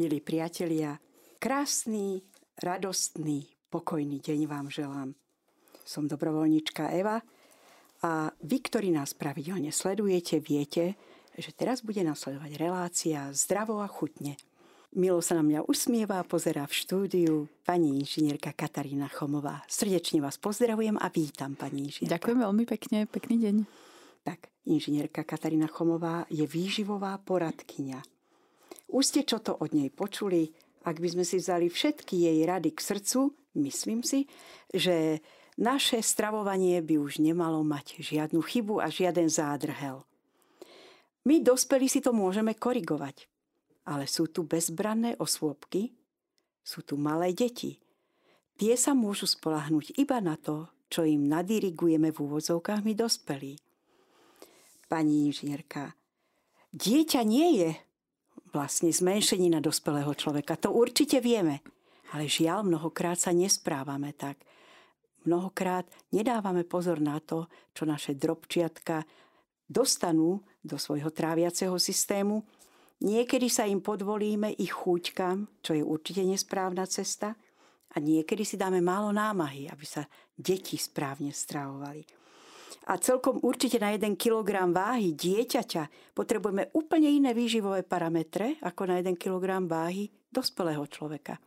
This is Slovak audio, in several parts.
milí priatelia, krásny, radostný, pokojný deň vám želám. Som dobrovoľnička Eva a vy, ktorí nás pravidelne sledujete, viete, že teraz bude nasledovať relácia zdravo a chutne. Milo sa na mňa usmieva a pozerá v štúdiu pani inžinierka Katarína Chomová. Srdečne vás pozdravujem a vítam, pani inžinierka. Ďakujem veľmi pekne, pekný deň. Tak, inžinierka Katarína Chomová je výživová poradkyňa už ste čo to od nej počuli. Ak by sme si vzali všetky jej rady k srdcu, myslím si, že naše stravovanie by už nemalo mať žiadnu chybu a žiaden zádrhel. My dospelí si to môžeme korigovať, ale sú tu bezbranné osôbky, sú tu malé deti. Tie sa môžu spolahnúť iba na to, čo im nadirigujeme v úvozovkách my dospelí. Pani inžinierka, dieťa nie je vlastne zmenšenina dospelého človeka. To určite vieme. Ale žiaľ, mnohokrát sa nesprávame tak. Mnohokrát nedávame pozor na to, čo naše drobčiatka dostanú do svojho tráviaceho systému. Niekedy sa im podvolíme ich chúťkam, čo je určite nesprávna cesta. A niekedy si dáme málo námahy, aby sa deti správne stravovali a celkom určite na 1 kg váhy dieťaťa potrebujeme úplne iné výživové parametre ako na 1 kg váhy dospelého človeka.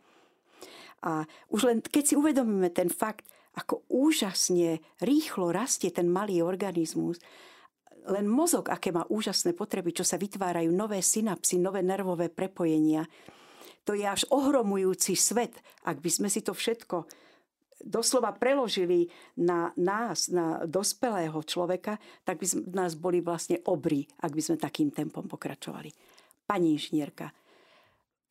A už len keď si uvedomíme ten fakt, ako úžasne rýchlo rastie ten malý organizmus, len mozog, aké má úžasné potreby, čo sa vytvárajú nové synapsy, nové nervové prepojenia. To je až ohromujúci svet, ak by sme si to všetko doslova preložili na nás, na dospelého človeka, tak by nás boli vlastne obry, ak by sme takým tempom pokračovali. Pani inžinierka,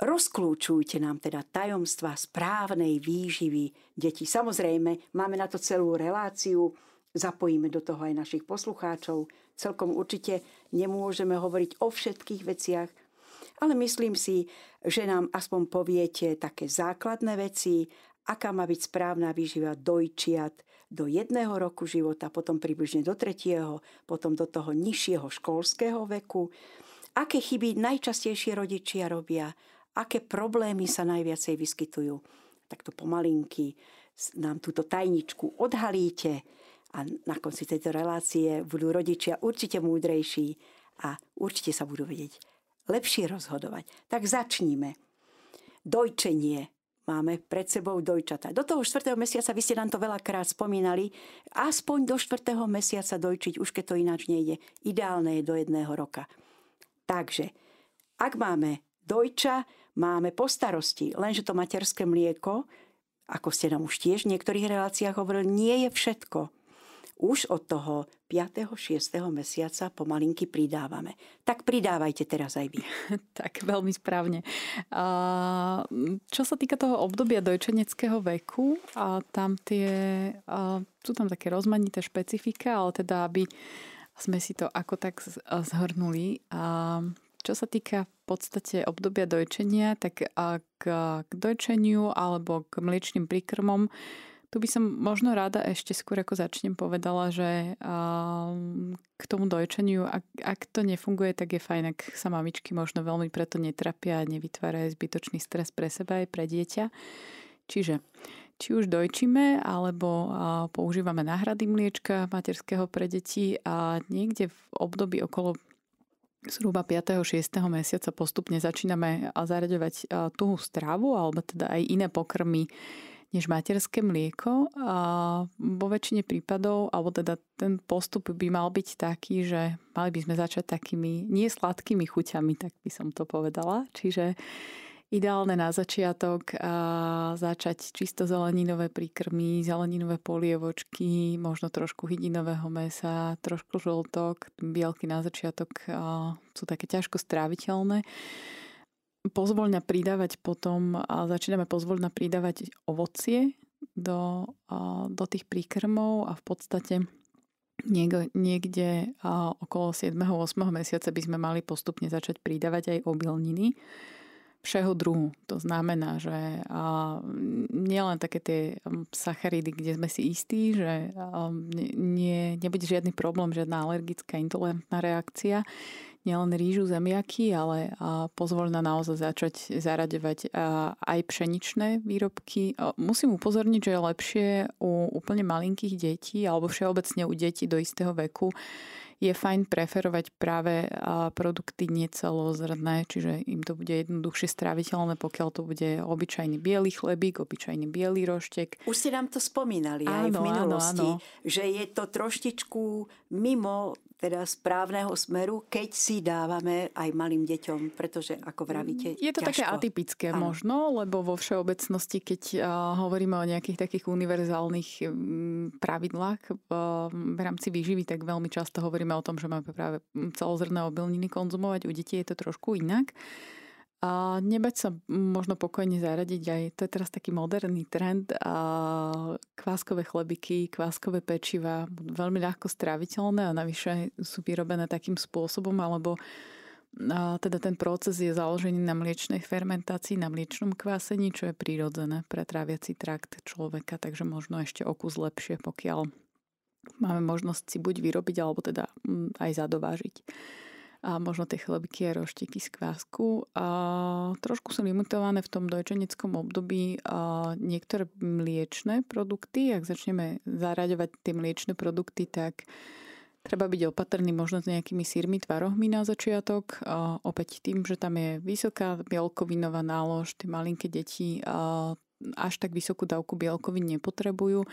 rozklúčujte nám teda tajomstva správnej výživy detí. Samozrejme, máme na to celú reláciu, zapojíme do toho aj našich poslucháčov. Celkom určite nemôžeme hovoriť o všetkých veciach, ale myslím si, že nám aspoň poviete také základné veci aká má byť správna výživa dojčiat do jedného roku života, potom približne do tretieho, potom do toho nižšieho školského veku, aké chyby najčastejšie rodičia robia, aké problémy sa najviacej vyskytujú. Takto pomalinky nám túto tajničku odhalíte a na konci tejto relácie budú rodičia určite múdrejší a určite sa budú vedieť lepšie rozhodovať. Tak začníme. Dojčenie máme pred sebou dojčata. Do toho 4. mesiaca, vy ste nám to veľakrát spomínali, aspoň do 4. mesiaca dojčiť, už keď to ináč nejde. Ideálne je do jedného roka. Takže, ak máme dojča, máme po starosti, lenže to materské mlieko, ako ste nám už tiež v niektorých reláciách hovorili, nie je všetko už od toho 5. 6. mesiaca pomalinky pridávame. Tak pridávajte teraz aj vy. tak, veľmi správne. A, čo sa týka toho obdobia dojčeneckého veku, a tam tie, a, sú tam také rozmanité špecifika, ale teda, aby sme si to ako tak zhrnuli. A, čo sa týka v podstate obdobia dojčenia, tak k, k dojčeniu alebo k mliečným príkrmom tu by som možno rada ešte skôr ako začnem povedala, že k tomu dojčeniu, ak, ak to nefunguje, tak je fajn, ak sa mamičky možno veľmi preto netrapia a nevytvárajú zbytočný stres pre seba aj pre dieťa. Čiže či už dojčíme, alebo používame náhrady mliečka materského pre deti a niekde v období okolo zhruba 5. 6. mesiaca postupne začíname zaraďovať tú stravu alebo teda aj iné pokrmy než materské mlieko. A vo väčšine prípadov, alebo teda ten postup by mal byť taký, že mali by sme začať takými nie sladkými chuťami, tak by som to povedala. Čiže ideálne na začiatok a začať čisto zeleninové príkrmy, zeleninové polievočky, možno trošku hydinového mesa, trošku žltok, bielky na začiatok sú také ťažko stráviteľné pozvoľna pridávať potom a začíname pozvoľna pridávať ovocie do, do tých príkrmov a v podstate niekde, niekde okolo 7. 8. mesiaca by sme mali postupne začať pridávať aj obilniny všeho druhu. To znamená, že nielen také tie sacharidy, kde sme si istí, že nie, nebude žiadny problém, žiadna alergická intolerantná reakcia, nielen rýžu, zemiaky, ale pozvol na naozaj začať zaraďovať aj pšeničné výrobky. Musím upozorniť, že je lepšie u úplne malinkých detí alebo všeobecne u detí do istého veku je fajn preferovať práve produkty necelozrné, čiže im to bude jednoduchšie stráviteľné, pokiaľ to bude obyčajný biely chlebík, obyčajný biely roštek. Už ste nám to spomínali áno, aj v minulosti, áno, áno. že je to troštičku mimo teda správneho smeru, keď si dávame aj malým deťom, pretože ako vravíte, Je to ťažko. také atypické ano. možno, lebo vo všeobecnosti, keď hovoríme o nejakých takých univerzálnych pravidlách v rámci výživy, tak veľmi často hovoríme o tom, že máme práve celozrné obilniny konzumovať. U detí je to trošku inak. A nebať sa možno pokojne zaradiť aj, to je teraz taký moderný trend, a kváskové chlebiky, kváskové pečiva veľmi ľahko stráviteľné a navyše sú vyrobené takým spôsobom, alebo a teda ten proces je založený na mliečnej fermentácii, na mliečnom kvásení, čo je prírodzené pre tráviaci trakt človeka, takže možno ešte o kus lepšie, pokiaľ máme možnosť si buď vyrobiť, alebo teda aj zadovážiť a možno tie chlebiky a roštiky z kvásku. A trošku sú limitované v tom dojčeneckom období a niektoré mliečne produkty. Ak začneme zaraďovať tie mliečne produkty, tak Treba byť opatrný možno s nejakými sírmi, tvarohmi na začiatok. A opäť tým, že tam je vysoká bielkovinová nálož, tie malinké deti až tak vysokú dávku bielkovín nepotrebujú.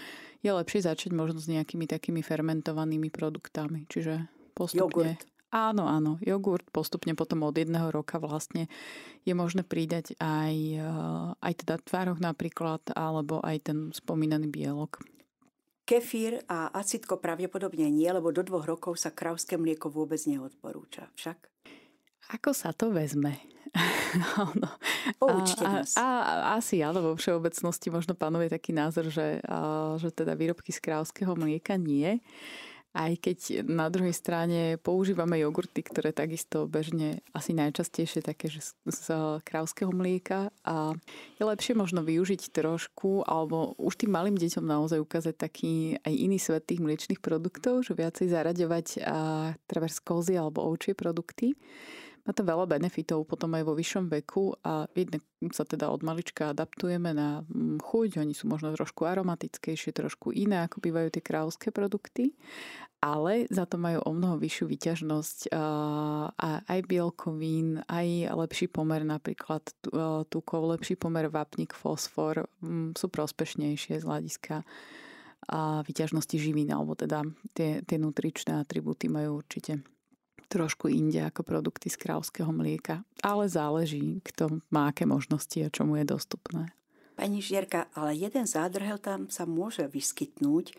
Je lepšie začať možno s nejakými takými fermentovanými produktami. Čiže postupne. Jogurt. Áno, áno. Jogurt postupne potom od jedného roka vlastne je možné pridať aj, eh, aj teda tvároch napríklad, alebo aj ten spomínaný bielok. Kefír a acidko pravdepodobne nie, lebo do dvoch rokov sa krauské mlieko vôbec neodporúča. Však? Ako sa to vezme? no. Poučte a, nás. A, a, asi áno, vo všeobecnosti možno panuje taký názor, že, a, že teda výrobky z krávského mlieka nie. Aj keď na druhej strane používame jogurty, ktoré takisto bežne asi najčastejšie také, že z, z krávského mlieka a je lepšie možno využiť trošku alebo už tým malým deťom naozaj ukázať taký aj iný svet tých mliečných produktov, že viacej zaraďovať a treba z kozy alebo ovčie produkty. Má to veľa benefitov potom aj vo vyššom veku a jednak sa teda od malička adaptujeme na mm, chuť, oni sú možno trošku aromatickejšie, trošku iné, ako bývajú tie kráľovské produkty, ale za to majú o mnoho vyššiu vyťažnosť a aj bielkovín, aj lepší pomer napríklad tukov, lepší pomer vápnik, fosfor mm, sú prospešnejšie z hľadiska a vyťažnosti živín, alebo teda tie, tie nutričné atribúty majú určite trošku inde ako produkty z krávského mlieka. Ale záleží, kto má aké možnosti a čo mu je dostupné. Pani Žierka, ale jeden zádrhel tam sa môže vyskytnúť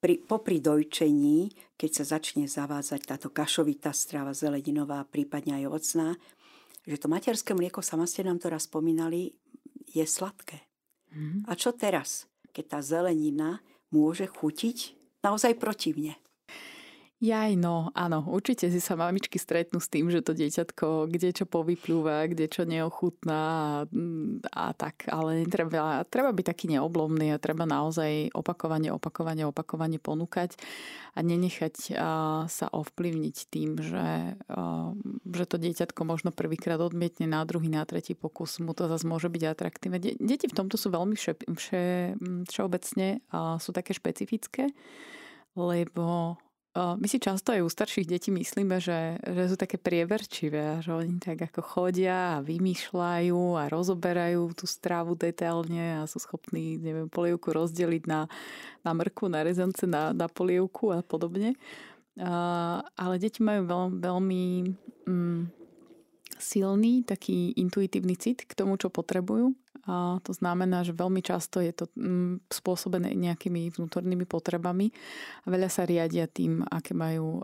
pri, popri dojčení, keď sa začne zavádzať táto kašovitá strava zeleninová, prípadne aj ovocná, že to materské mlieko, sama ste nám to raz spomínali, je sladké. Mm. A čo teraz, keď tá zelenina môže chutiť naozaj protivne? Jaj, no, áno, určite si sa mamičky stretnú s tým, že to dieťatko kde čo povyplúva, kde čo neochutná a, a tak, ale treba, treba byť taký neoblomný a treba naozaj opakovane, opakovane, opakovane ponúkať a nenechať a, sa ovplyvniť tým, že, a, že to dieťatko možno prvýkrát odmietne, na druhý, na tretí pokus mu to zase môže byť atraktívne. Deti v tomto sú veľmi vše, vše, všeobecne a sú také špecifické, lebo my si často aj u starších detí myslíme, že, že sú také prieverčivé, že oni tak ako chodia a vymýšľajú a rozoberajú tú strávu detailne a sú schopní, neviem, polievku rozdeliť na, na mrku, na rezance, na, na polievku a podobne. Uh, ale deti majú veľ, veľmi mm, silný, taký intuitívny cit k tomu, čo potrebujú a to znamená, že veľmi často je to mm, spôsobené nejakými vnútornými potrebami a veľa sa riadia tým, aké majú,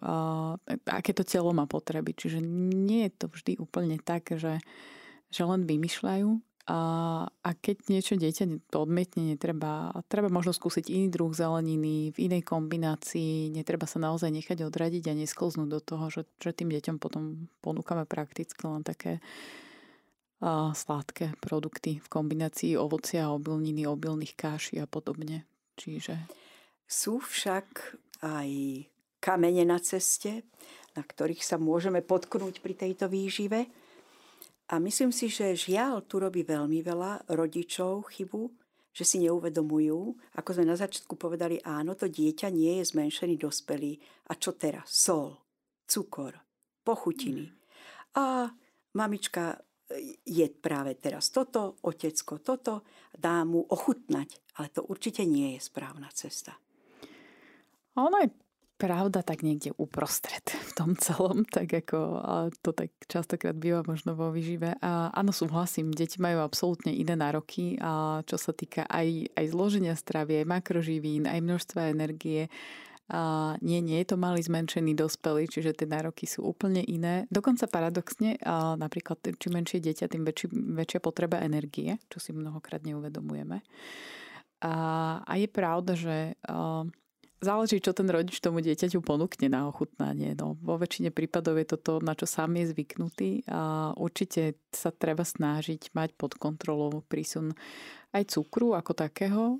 aké to telo má potreby. Čiže nie je to vždy úplne tak, že, že len vymýšľajú. A, a keď niečo dieťa odmietne, netreba, treba možno skúsiť iný druh zeleniny v inej kombinácii, netreba sa naozaj nechať odradiť a nesklznúť do toho, že, že tým deťom potom ponúkame prakticky len také sladké produkty v kombinácii ovocia, obilniny, obilných káši a podobne. Čiže... Sú však aj kamene na ceste, na ktorých sa môžeme potknúť pri tejto výžive. A myslím si, že žiaľ tu robí veľmi veľa rodičov chybu, že si neuvedomujú, ako sme na začiatku povedali, áno, to dieťa nie je zmenšený dospelý. A čo teraz? Sol, cukor, pochutiny. A mamička je práve teraz toto, otecko toto, dá mu ochutnať. Ale to určite nie je správna cesta. Ono je pravda tak niekde uprostred v tom celom, tak ako to tak častokrát býva možno vo výžive. A áno, súhlasím, deti majú absolútne iné nároky, a čo sa týka aj, aj zloženia stravy, aj makroživín, aj množstva energie. A nie, nie je to malý zmenšený dospelý, čiže tie nároky sú úplne iné. Dokonca paradoxne, a napríklad čím menšie dieťa, tým väčší, väčšia potreba energie, čo si mnohokrát neuvedomujeme. A, a je pravda, že záleží, čo ten rodič tomu dieťaťu ponúkne na ochutnanie. No, vo väčšine prípadov je to to, na čo sám je zvyknutý a určite sa treba snažiť mať pod kontrolou prísun aj cukru ako takého.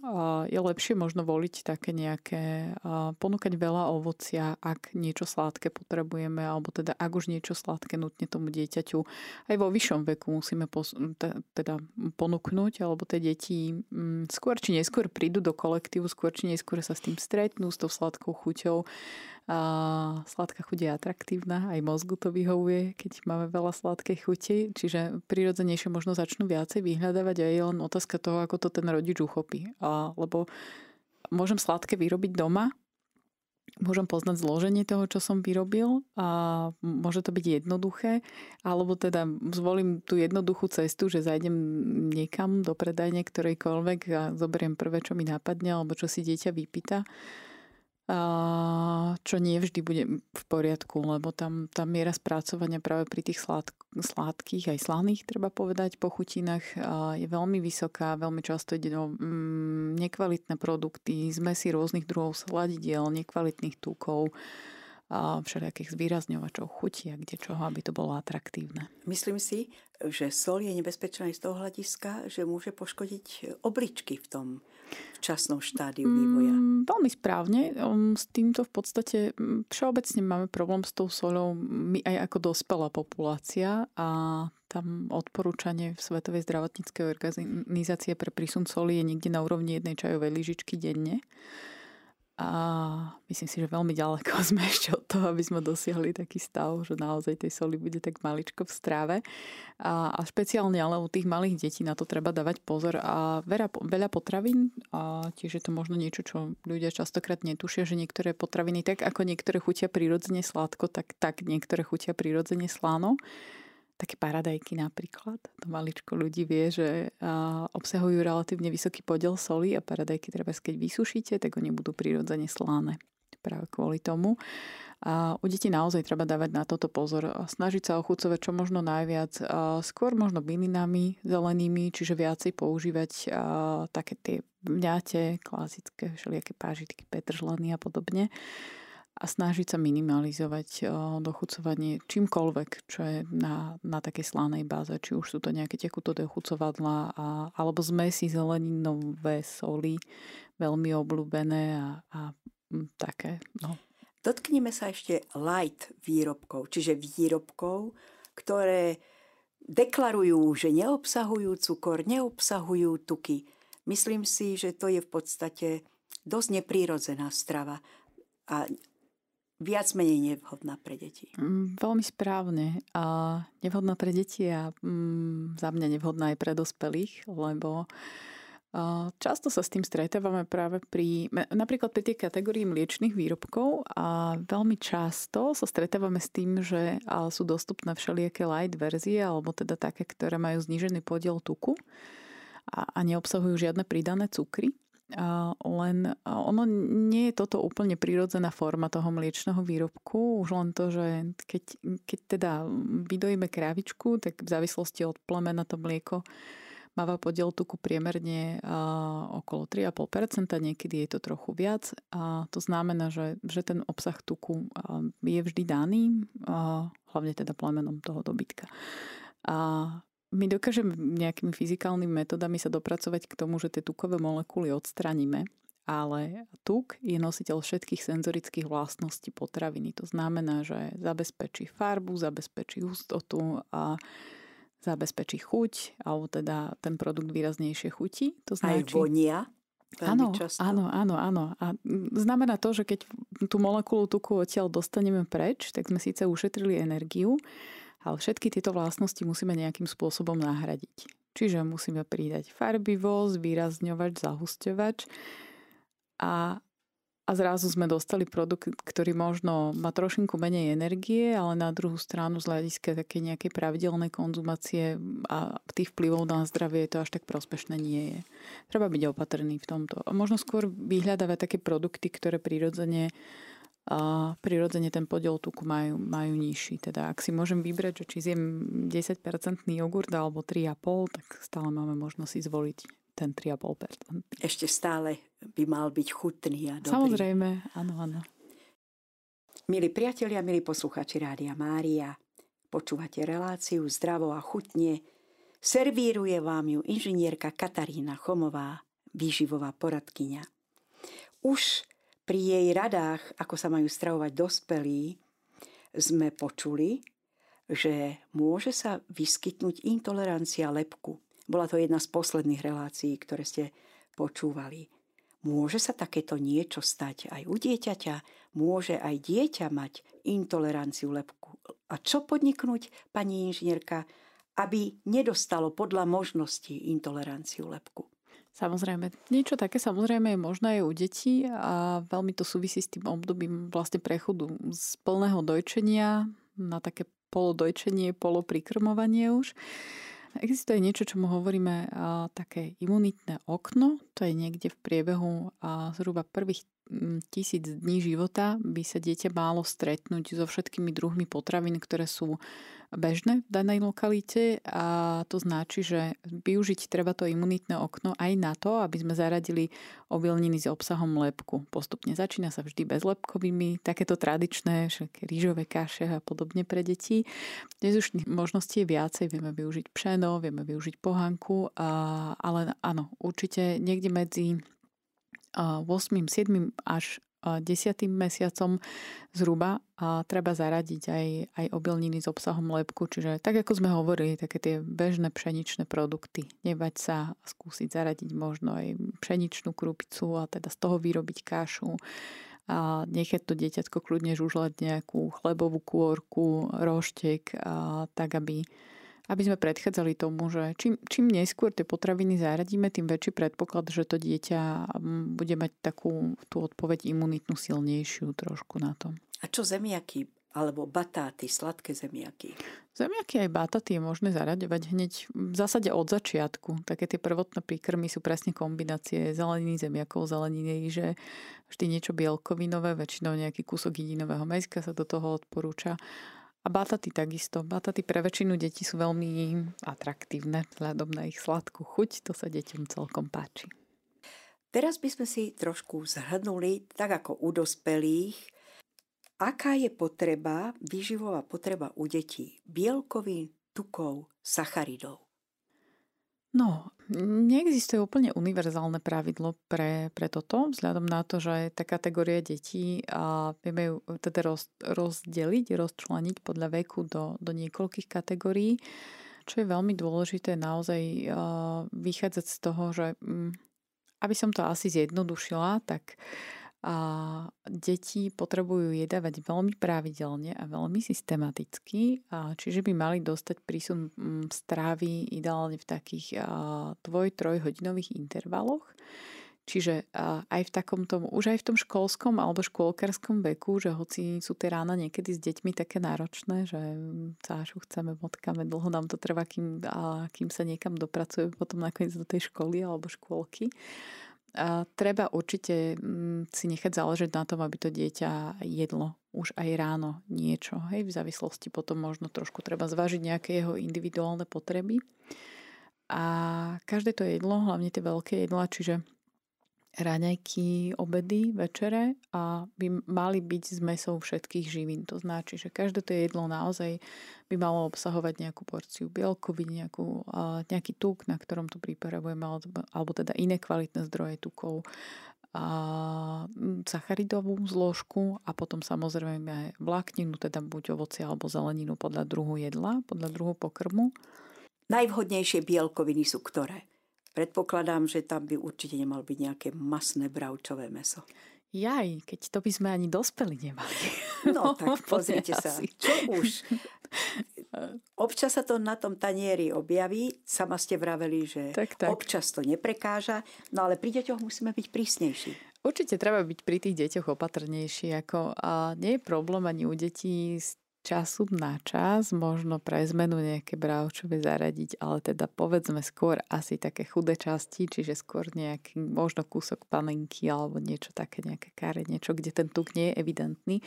Je lepšie možno voliť také nejaké, ponúkať veľa ovocia, ak niečo sladké potrebujeme, alebo teda ak už niečo sladké nutne tomu dieťaťu aj vo vyššom veku musíme pos- teda ponúknuť, alebo tie deti mm, skôr či neskôr prídu do kolektívu, skôr či neskôr sa s tým stretnú, s tou sladkou chuťou a sladká chuť je atraktívna, aj mozgu to vyhovuje, keď máme veľa sladkej chuti, čiže prirodzenejšie možno začnú viacej vyhľadávať a je len otázka toho, ako to ten rodič uchopí. A, lebo môžem sladké vyrobiť doma, môžem poznať zloženie toho, čo som vyrobil a môže to byť jednoduché, alebo teda zvolím tú jednoduchú cestu, že zajdem niekam do predajne ktorejkoľvek a zoberiem prvé, čo mi napadne, alebo čo si dieťa vypýta čo nie vždy bude v poriadku, lebo tam tá miera spracovania práve pri tých sládk- sládkých, aj slaných, treba povedať, pochutinách je veľmi vysoká. Veľmi často ide o mm, nekvalitné produkty, zmesy rôznych druhov sladidiel, nekvalitných tukov a všelijakých zvýrazňovačov chuti a kde čoho, aby to bolo atraktívne. Myslím si, že sol je nebezpečná aj z toho hľadiska, že môže poškodiť obličky v tom včasnom štádiu vývoja. Mm, veľmi správne. Um, s týmto v podstate mm, všeobecne máme problém s tou solou my aj ako dospelá populácia a tam odporúčanie v Svetovej zdravotníckej organizácie pre prísun soli je niekde na úrovni jednej čajovej lyžičky denne. A myslím si, že veľmi ďaleko sme ešte od toho, aby sme dosiahli taký stav, že naozaj tej soli bude tak maličko v stráve. A, a špeciálne ale u tých malých detí na to treba dávať pozor. A veľa, veľa potravín, a tiež je to možno niečo, čo ľudia častokrát netušia, že niektoré potraviny, tak ako niektoré chutia prirodzene sladko, tak, tak niektoré chutia prirodzene sláno také paradajky napríklad. To maličko ľudí vie, že obsahujú relatívne vysoký podiel soli a paradajky treba, keď vysušíte, tak oni budú prirodzene sláne. Práve kvôli tomu. A u detí naozaj treba dávať na toto pozor snažiť sa ochucovať čo možno najviac. Skôr možno bylinami zelenými, čiže viacej používať také tie mňate, klasické všelijaké pážitky, petržleny a podobne a snažiť sa minimalizovať dochucovanie čímkoľvek, čo je na, na takej slanej báze, či už sú to nejaké tekuto dochucovadla a, alebo zmesi zeleninové soli, veľmi obľúbené a, a také. No. Dotknime sa ešte light výrobkov, čiže výrobkov, ktoré deklarujú, že neobsahujú cukor, neobsahujú tuky. Myslím si, že to je v podstate dosť neprírodzená strava. A viac menej nevhodná pre deti. Mm, veľmi správne. A nevhodná pre deti a mm, za mňa nevhodná aj pre dospelých, lebo Často sa s tým stretávame práve pri, napríklad pri tej kategórii mliečných výrobkov a veľmi často sa stretávame s tým, že sú dostupné všelijaké light verzie alebo teda také, ktoré majú znížený podiel tuku a, a neobsahujú žiadne pridané cukry len ono nie je toto úplne prirodzená forma toho mliečného výrobku, už len to, že keď, keď teda vydojíme krávičku, tak v závislosti od plemena to mlieko máva podiel tuku priemerne okolo 3,5%, niekedy je to trochu viac. A to znamená, že, že ten obsah tuku je vždy daný, hlavne teda plemenom toho dobytka. A my dokážeme nejakými fyzikálnymi metodami sa dopracovať k tomu, že tie tukové molekuly odstraníme ale tuk je nositeľ všetkých senzorických vlastností potraviny. To znamená, že zabezpečí farbu, zabezpečí hustotu a zabezpečí chuť, alebo teda ten produkt výraznejšie chutí. To značí, Aj vonia? Áno, áno, áno, áno. A znamená to, že keď tú molekulu tuku odtiaľ dostaneme preč, tak sme síce ušetrili energiu, ale všetky tieto vlastnosti musíme nejakým spôsobom nahradiť. Čiže musíme pridať farbivosť, výrazňovač, zahusťovač a, a zrazu sme dostali produkt, ktorý možno má trošinku menej energie, ale na druhú stranu z hľadiska také nejakej pravidelnej konzumácie a tých vplyvov na zdravie to až tak prospešné nie je. Treba byť opatrný v tomto. A možno skôr vyhľadávať také produkty, ktoré prirodzene prirodzene ten podiel tuku majú, majú nižší. Teda ak si môžem vybrať, že či zjem 10% jogurt alebo 3,5, tak stále máme možnosť si zvoliť ten 3,5%. Ešte stále by mal byť chutný a dobrý. Samozrejme, áno, áno. Milí priatelia, milí posluchači Rádia Mária, počúvate reláciu Zdravo a chutne. Servíruje vám ju inžinierka Katarína Chomová, výživová poradkyňa. Už pri jej radách, ako sa majú stravovať dospelí, sme počuli, že môže sa vyskytnúť intolerancia lepku. Bola to jedna z posledných relácií, ktoré ste počúvali. Môže sa takéto niečo stať aj u dieťaťa? Môže aj dieťa mať intoleranciu lepku? A čo podniknúť, pani inžinierka, aby nedostalo podľa možností intoleranciu lepku? Samozrejme, niečo také samozrejme je možné aj u detí a veľmi to súvisí s tým obdobím vlastne prechodu z plného dojčenia na také polodojčenie, poloprikrmovanie už. Existuje niečo, čo mu hovoríme a, také imunitné okno. To je niekde v priebehu a, zhruba prvých tisíc dní života by sa dieťa málo stretnúť so všetkými druhmi potravín, ktoré sú bežné v danej lokalite a to značí, že využiť treba to imunitné okno aj na to, aby sme zaradili obilniny s obsahom lepku. Postupne začína sa vždy bezlepkovými, takéto tradičné, však rýžové kaše a podobne pre deti. Dnes už možností je viacej, vieme využiť pšeno, vieme využiť pohanku, ale áno, určite niekde medzi 8., 7. až desiatým mesiacom zhruba a treba zaradiť aj, aj obilniny s obsahom lepku, čiže tak ako sme hovorili, také tie bežné pšeničné produkty. Nebať sa skúsiť zaradiť možno aj pšeničnú krupicu a teda z toho vyrobiť kašu a nechať to dieťatko kľudne žužľať nejakú chlebovú kôrku, roštek, a tak aby aby sme predchádzali tomu, že čím, čím neskôr tie potraviny zaradíme, tým väčší predpoklad, že to dieťa bude mať takú tú odpoveď imunitnú silnejšiu trošku na to. A čo zemiaky alebo batáty, sladké zemiaky? Zemiaky aj batáty je možné zaraďovať hneď v zásade od začiatku. Také tie prvotné príkrmy sú presne kombinácie zeleniny, zemiakov, zeleniny, že vždy niečo bielkovinové, väčšinou nejaký kúsok jedinového mezka sa do toho odporúča. A bataty takisto. Bataty pre väčšinu detí sú veľmi atraktívne vzhľadom na ich sladkú chuť. To sa deťom celkom páči. Teraz by sme si trošku zhrnuli, tak ako u dospelých, aká je potreba, výživová potreba u detí bielkovín, tukov, sacharidov. No, neexistuje úplne univerzálne pravidlo pre, pre toto, vzhľadom na to, že tá kategória detí a vieme ju teda roz, rozdeliť, rozčleniť podľa veku do, do niekoľkých kategórií. Čo je veľmi dôležité naozaj vychádzať z toho, že mm, aby som to asi zjednodušila, tak a deti potrebujú jedávať veľmi pravidelne a veľmi systematicky, a čiže by mali dostať prísun mm, strávy ideálne v takých dvoj-troj hodinových intervaloch. Čiže aj v takomto, už aj v tom školskom alebo škôlkarskom veku, že hoci sú tie rána niekedy s deťmi také náročné, že cášu chceme, modkáme, dlho nám to trvá, kým, a kým sa niekam dopracuje potom nakoniec do tej školy alebo škôlky, a treba určite mm, si nechať záležať na tom, aby to dieťa jedlo už aj ráno niečo. Hej, v závislosti potom možno trošku treba zvážiť nejaké jeho individuálne potreby. A každé to jedlo, hlavne tie veľké jedlá, čiže raňajky, obedy, večere a by mali byť z mesou všetkých živín. To značí, že každé to jedlo naozaj by malo obsahovať nejakú porciu bielkoviny, nejakú, nejaký tuk, na ktorom to pripravujeme, alebo, teda iné kvalitné zdroje tukov. sacharidovú zložku a potom samozrejme vlákninu, teda buď ovoci alebo zeleninu podľa druhu jedla, podľa druhu pokrmu. Najvhodnejšie bielkoviny sú ktoré? Predpokladám, že tam by určite nemal byť nejaké masné bravčové meso. Jaj, keď to by sme ani dospeli nemali. No tak pozrite sa, čo už. Občas sa to na tom tanieri objaví, sama ste vraveli, že tak, tak. občas to neprekáža, no ale pri deťoch musíme byť prísnejší. Určite treba byť pri tých deťoch opatrnejší. Ako, a nie je problém ani u detí času na čas, možno pre zmenu nejaké bravčové zaradiť, ale teda povedzme skôr asi také chudé časti, čiže skôr nejaký možno kúsok panenky alebo niečo také, nejaké kare, niečo, kde ten tuk nie je evidentný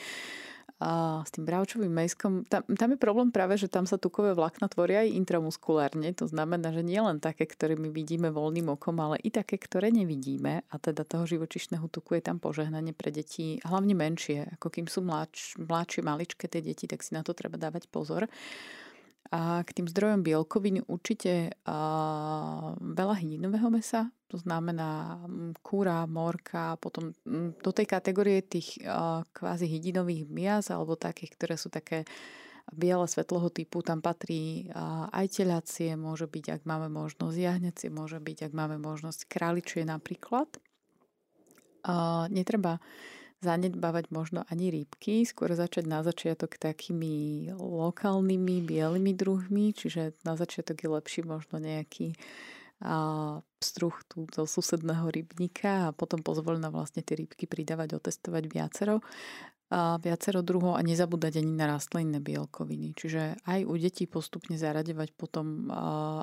a s tým bravčovým mejskom, tam, tam je problém práve, že tam sa tukové vlákna tvoria aj intramuskulárne, to znamená, že nie len také, ktoré my vidíme voľným okom, ale i také, ktoré nevidíme. A teda toho živočišného tuku je tam požehnanie pre deti, hlavne menšie, ako kým sú mladšie, mladšie maličké tie deti, tak si na to treba dávať pozor. A k tým zdrojom bielkovín určite veľa hydinového mesa, to znamená kúra, morka, potom do tej kategórie tých kvázi hydinových mias alebo takých, ktoré sú také biele svetloho typu, tam patrí aj telacie, môže byť, ak máme možnosť, jahňacie môže byť, ak máme možnosť králičie napríklad. Netreba zanedbávať možno ani rybky, skôr začať na začiatok takými lokálnymi bielými druhmi, čiže na začiatok je lepší možno nejaký a pstruh tu zo susedného rybníka a potom pozvolená vlastne tie rybky pridávať, otestovať viacero viacero druhov a nezabúdať ani na rastlinné bielkoviny. Čiže aj u detí postupne zaradevať potom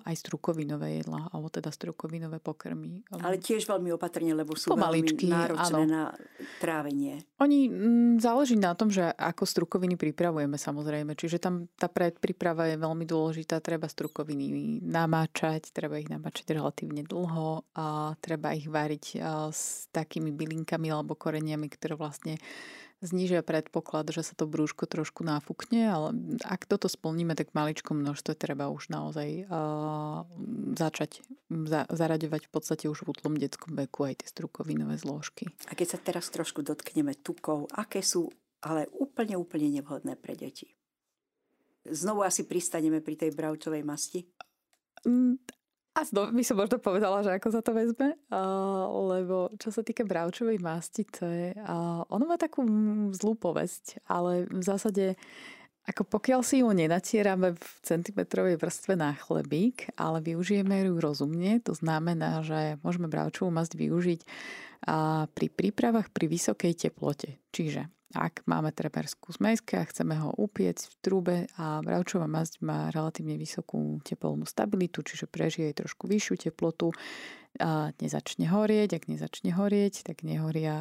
aj strukovinové jedla, alebo teda strukovinové pokrmy. Ale tiež veľmi opatrne, lebo sú Pomaličky, veľmi náročné áno. na trávenie. Oni m, záleží na tom, že ako strukoviny pripravujeme samozrejme. Čiže tam tá predpríprava je veľmi dôležitá. Treba strukoviny namáčať, treba ich namáčať relatívne dlho a treba ich variť s takými bylinkami alebo koreniami, ktoré vlastne znižia predpoklad, že sa to brúško trošku náfukne, ale ak toto splníme, tak maličko množstvo treba už naozaj uh, začať za, zaraďovať v podstate už v útlom detskom veku aj tie strukovinové zložky. A keď sa teraz trošku dotkneme tukov, aké sú ale úplne, úplne nevhodné pre deti? Znovu asi pristaneme pri tej bravčovej masti? A by som možno povedala, že ako sa to vezme, lebo čo sa týka bravčovej masti, to je, ono má takú zlú povesť, ale v zásade ako pokiaľ si ju nenatierame v centimetrovej vrstve na chlebík, ale využijeme ju rozumne, to znamená, že môžeme bravčovú masť využiť pri prípravách pri vysokej teplote. Čiže ak máme treperskú zmejske a chceme ho upiecť v trúbe a bravčová masť má relatívne vysokú teplnú stabilitu, čiže prežije trošku vyššiu teplotu, a nezačne horieť, ak nezačne horieť, tak nehoria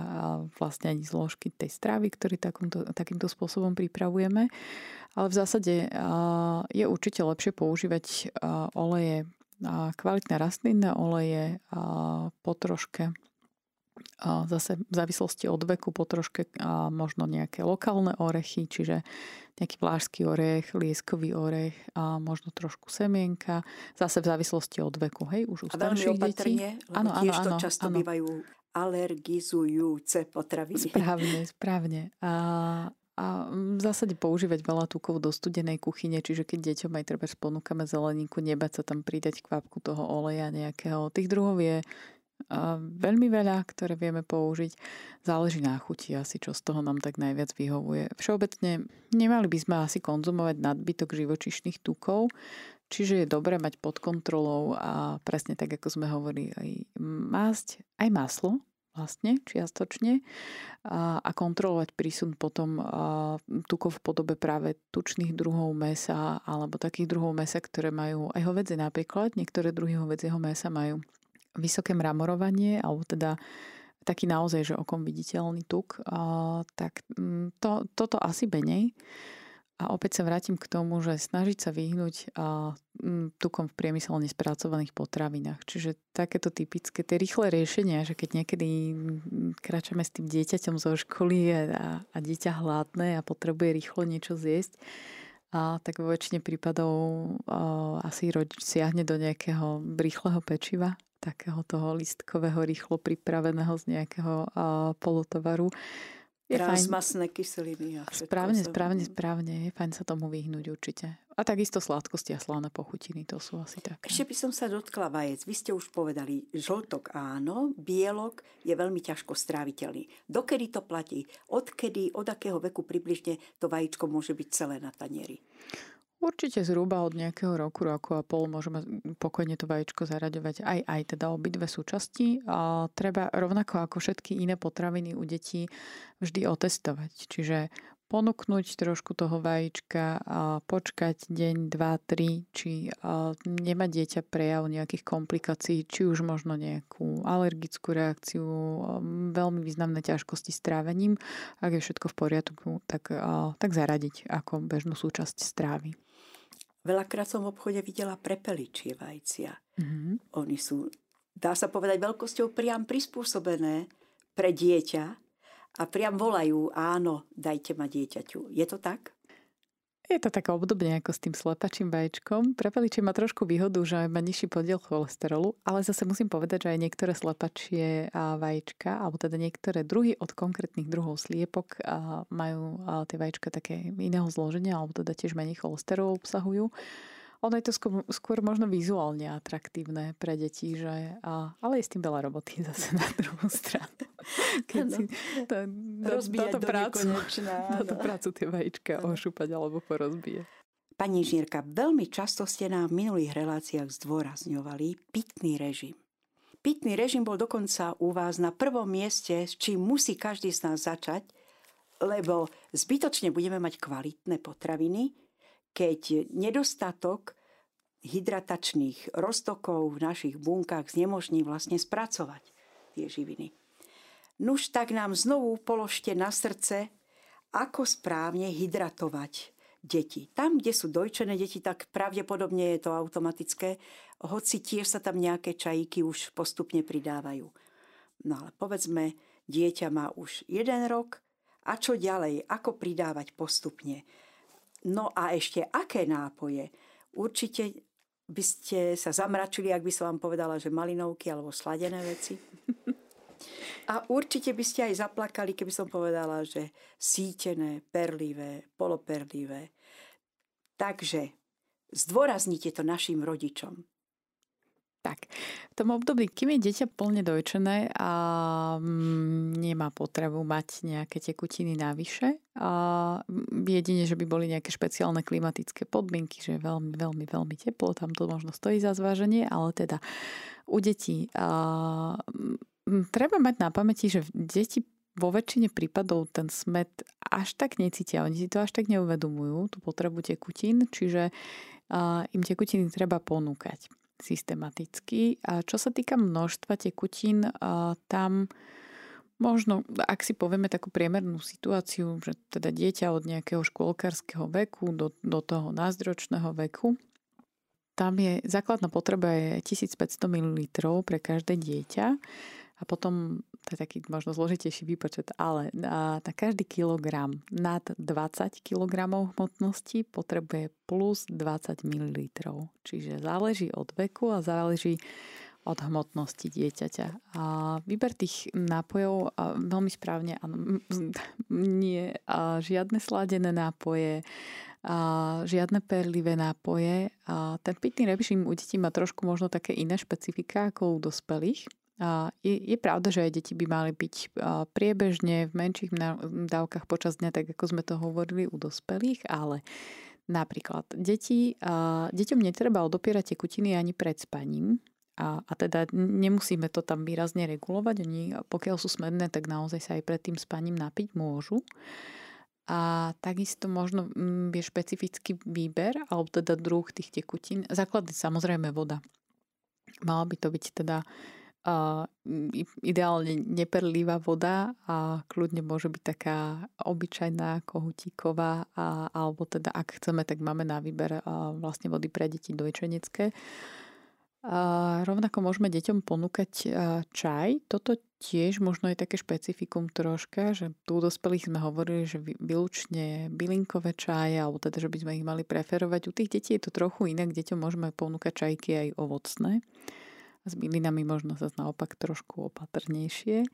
vlastne ani zložky tej stravy, ktorý takýmto, takýmto spôsobom pripravujeme. Ale v zásade je určite lepšie používať oleje, kvalitné rastlinné oleje po troške zase v závislosti od veku po troške a možno nejaké lokálne orechy, čiže nejaký vlážský orech, lieskový orech a možno trošku semienka, zase v závislosti od veku, hej, už u a starších detí. Áno, áno, tiež to áno, často áno. bývajú alergizujúce potraviny. Správne, správne. A, a v zásade používať veľa tukov do studenej kuchyne, čiže keď deťom aj treba ponúkame zeleníku, nebať sa tam pridať kvapku toho oleja nejakého. Tých druhov je veľmi veľa, ktoré vieme použiť. Záleží na chuti asi, čo z toho nám tak najviac vyhovuje. Všeobecne nemali by sme asi konzumovať nadbytok živočišných tukov, čiže je dobré mať pod kontrolou a presne tak, ako sme hovorili, aj masť, aj maslo, vlastne čiastočne a, a kontrolovať prísun potom a, tukov v podobe práve tučných druhov mesa alebo takých druhov mesa, ktoré majú aj hovedze napríklad, niektoré druhy hovedzieho mesa majú vysoké mramorovanie, alebo teda taký naozaj, že okom viditeľný tuk, tak mm, to, toto asi menej. A opäť sa vrátim k tomu, že snažiť sa vyhnúť mm, tukom v priemyselne spracovaných potravinách. Čiže takéto typické, tie rýchle riešenia, že keď niekedy mm, kráčame s tým dieťaťom zo školy a, a dieťa hladné a potrebuje rýchlo niečo zjesť, a tak vo väčšine prípadov a, asi rodič siahne do nejakého rýchleho pečiva takého toho listkového, rýchlo pripraveného z nejakého polotovaru. Je Transmasné kyseliny. A správne, správne, správne. Je fajn sa tomu vyhnúť určite. A takisto sladkosti a slané pochutiny, to sú asi také. Ešte by som sa dotkla vajec. Vy ste už povedali, žltok áno, bielok je veľmi ťažko stráviteľný. Dokedy to platí? Odkedy, od akého veku približne to vajíčko môže byť celé na tanieri? Určite zhruba od nejakého roku, roku a pol môžeme pokojne to vajíčko zaraďovať aj, aj teda obidve súčasti. A treba rovnako ako všetky iné potraviny u detí vždy otestovať. Čiže ponúknuť trošku toho vajíčka a počkať deň, dva, tri, či nemá dieťa prejav nejakých komplikácií, či už možno nejakú alergickú reakciu, veľmi významné ťažkosti s trávením. Ak je všetko v poriadku, tak, tak zaradiť ako bežnú súčasť strávy. Veľakrát som v obchode videla prepeličie vajcia. Mm-hmm. Oni sú, dá sa povedať, veľkosťou priam prispôsobené pre dieťa a priam volajú, áno, dajte ma dieťaťu. Je to tak? Je to také obdobne ako s tým slepačím vajíčkom. Prepeličie má trošku výhodu, že má nižší podiel cholesterolu, ale zase musím povedať, že aj niektoré slepačie a vajíčka, alebo teda niektoré druhy od konkrétnych druhov sliepok majú tie vajíčka také iného zloženia, alebo teda tiež menej cholesterolu obsahujú. Ono je to skôr, skôr možno vizuálne atraktívne pre deti, že, a, ale je s tým veľa roboty zase na druhú stranu. Keď si to, do prácu, to prácu tie vajíčka ano. ošúpať alebo porozbije. Pani inžinierka, veľmi často ste nám v minulých reláciách zdôrazňovali pitný režim. Pitný režim bol dokonca u vás na prvom mieste, s čím musí každý z nás začať, lebo zbytočne budeme mať kvalitné potraviny, keď nedostatok hydratačných roztokov v našich bunkách znemožní vlastne spracovať tie živiny. Nuž tak nám znovu položte na srdce, ako správne hydratovať deti. Tam, kde sú dojčené deti, tak pravdepodobne je to automatické, hoci tiež sa tam nejaké čajíky už postupne pridávajú. No ale povedzme, dieťa má už jeden rok a čo ďalej, ako pridávať postupne. No a ešte aké nápoje? Určite by ste sa zamračili, ak by som vám povedala, že malinovky alebo sladené veci. A určite by ste aj zaplakali, keby som povedala, že sítené, perlivé, poloperlivé. Takže zdôraznite to našim rodičom. Tak, v tom období, kým je dieťa plne dojčené a mm, nemá potrebu mať nejaké tekutiny navyše, a jedine, že by boli nejaké špeciálne klimatické podmienky, že je veľmi, veľmi, veľmi teplo, tam to možno stojí za zváženie, ale teda u detí a, m, treba mať na pamäti, že deti vo väčšine prípadov ten smet až tak necítia, oni si to až tak neuvedomujú, tú potrebu tekutín, čiže a, im tekutiny treba ponúkať systematicky. A čo sa týka množstva tekutín, tam možno, ak si povieme takú priemernú situáciu, že teda dieťa od nejakého škôlkarského veku do, do toho názdročného veku, tam je základná potreba je 1500 ml pre každé dieťa a potom, to je taký možno zložitejší výpočet, ale na, na každý kilogram nad 20 kg hmotnosti potrebuje plus 20 ml. Čiže záleží od veku a záleží od hmotnosti dieťaťa. A výber tých nápojov a veľmi správne, áno, nie a žiadne sladené nápoje, a žiadne perlivé nápoje. A ten pitný režim u detí má trošku možno také iné špecifika ako u dospelých. Je, je pravda, že aj deti by mali byť priebežne v menších dávkach počas dňa, tak ako sme to hovorili u dospelých, ale napríklad deti, deťom netreba odopierať tekutiny ani pred spaním, a, a teda nemusíme to tam výrazne regulovať. Oni, pokiaľ sú smedné, tak naozaj sa aj pred tým spaním napiť môžu. A takisto možno mm, je špecifický výber, alebo teda druh tých tekutín. Základ je samozrejme voda. Mala by to byť teda a ideálne neperlivá voda a kľudne môže byť taká obyčajná kohutíková a, alebo teda ak chceme, tak máme na výber a vlastne vody pre deti dojčenecké. A rovnako môžeme deťom ponúkať čaj. Toto tiež možno je také špecifikum troška, že tu dospelých sme hovorili, že vylúčne bylinkové čaje, alebo teda, že by sme ich mali preferovať. U tých detí je to trochu inak, deťom môžeme ponúkať čajky aj ovocné S bylinami možno sa naopak trošku opatrnejšie.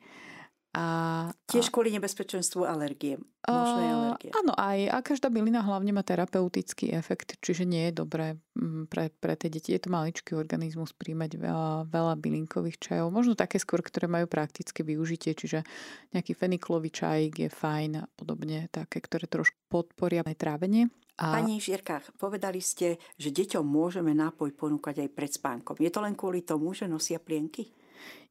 A, Tiež kvôli nebezpečenstvu alergie. Možnej alergie. Áno, aj a každá bylina hlavne má terapeutický efekt, čiže nie je dobré mm, pre, pre tie deti. Je to maličký organizmus príjmať veľa, veľa bylinkových čajov. Možno také skôr, ktoré majú praktické využitie, čiže nejaký feniklový čajík je fajn a podobne, také, ktoré trošku podporia aj trávenie. A... Pani Žierka, povedali ste, že deťom môžeme nápoj ponúkať aj pred spánkom. Je to len kvôli tomu, že nosia plienky?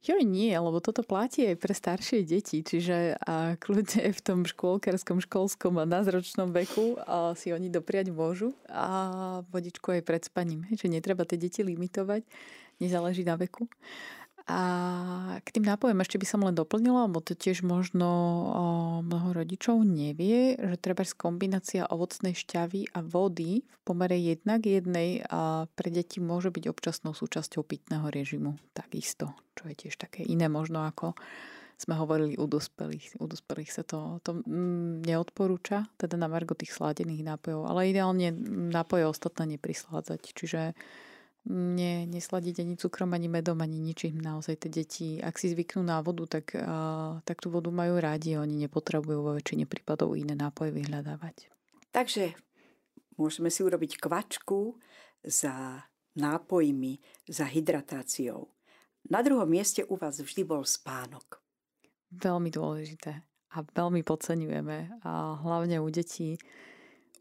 Jo, nie, lebo toto platí aj pre staršie deti, čiže a kľudne v tom škôlkarskom, školskom a názročnom veku a si oni dopriať môžu a vodičku aj pred spaním, že netreba tie deti limitovať, nezáleží na veku. A k tým nápojom ešte by som len doplnila, lebo to tiež možno mnoho rodičov nevie, že treba kombinácia ovocnej šťavy a vody v pomere jednak jednej a pre deti môže byť občasnou súčasťou pitného režimu. Takisto, čo je tiež také iné možno ako sme hovorili u dospelých. U dospelých sa to, to mm, neodporúča, teda na margo tých sladených nápojov, ale ideálne nápoje ostatné neprisládzať. Čiže ne, nesladiť ani cukrom, ani medom, ani ničím. Naozaj tie deti, ak si zvyknú na vodu, tak, uh, tak tú vodu majú rádi a oni nepotrebujú vo väčšine prípadov iné nápoje vyhľadávať. Takže môžeme si urobiť kvačku za nápojmi, za hydratáciou. Na druhom mieste u vás vždy bol spánok. Veľmi dôležité a veľmi podceňujeme. A hlavne u detí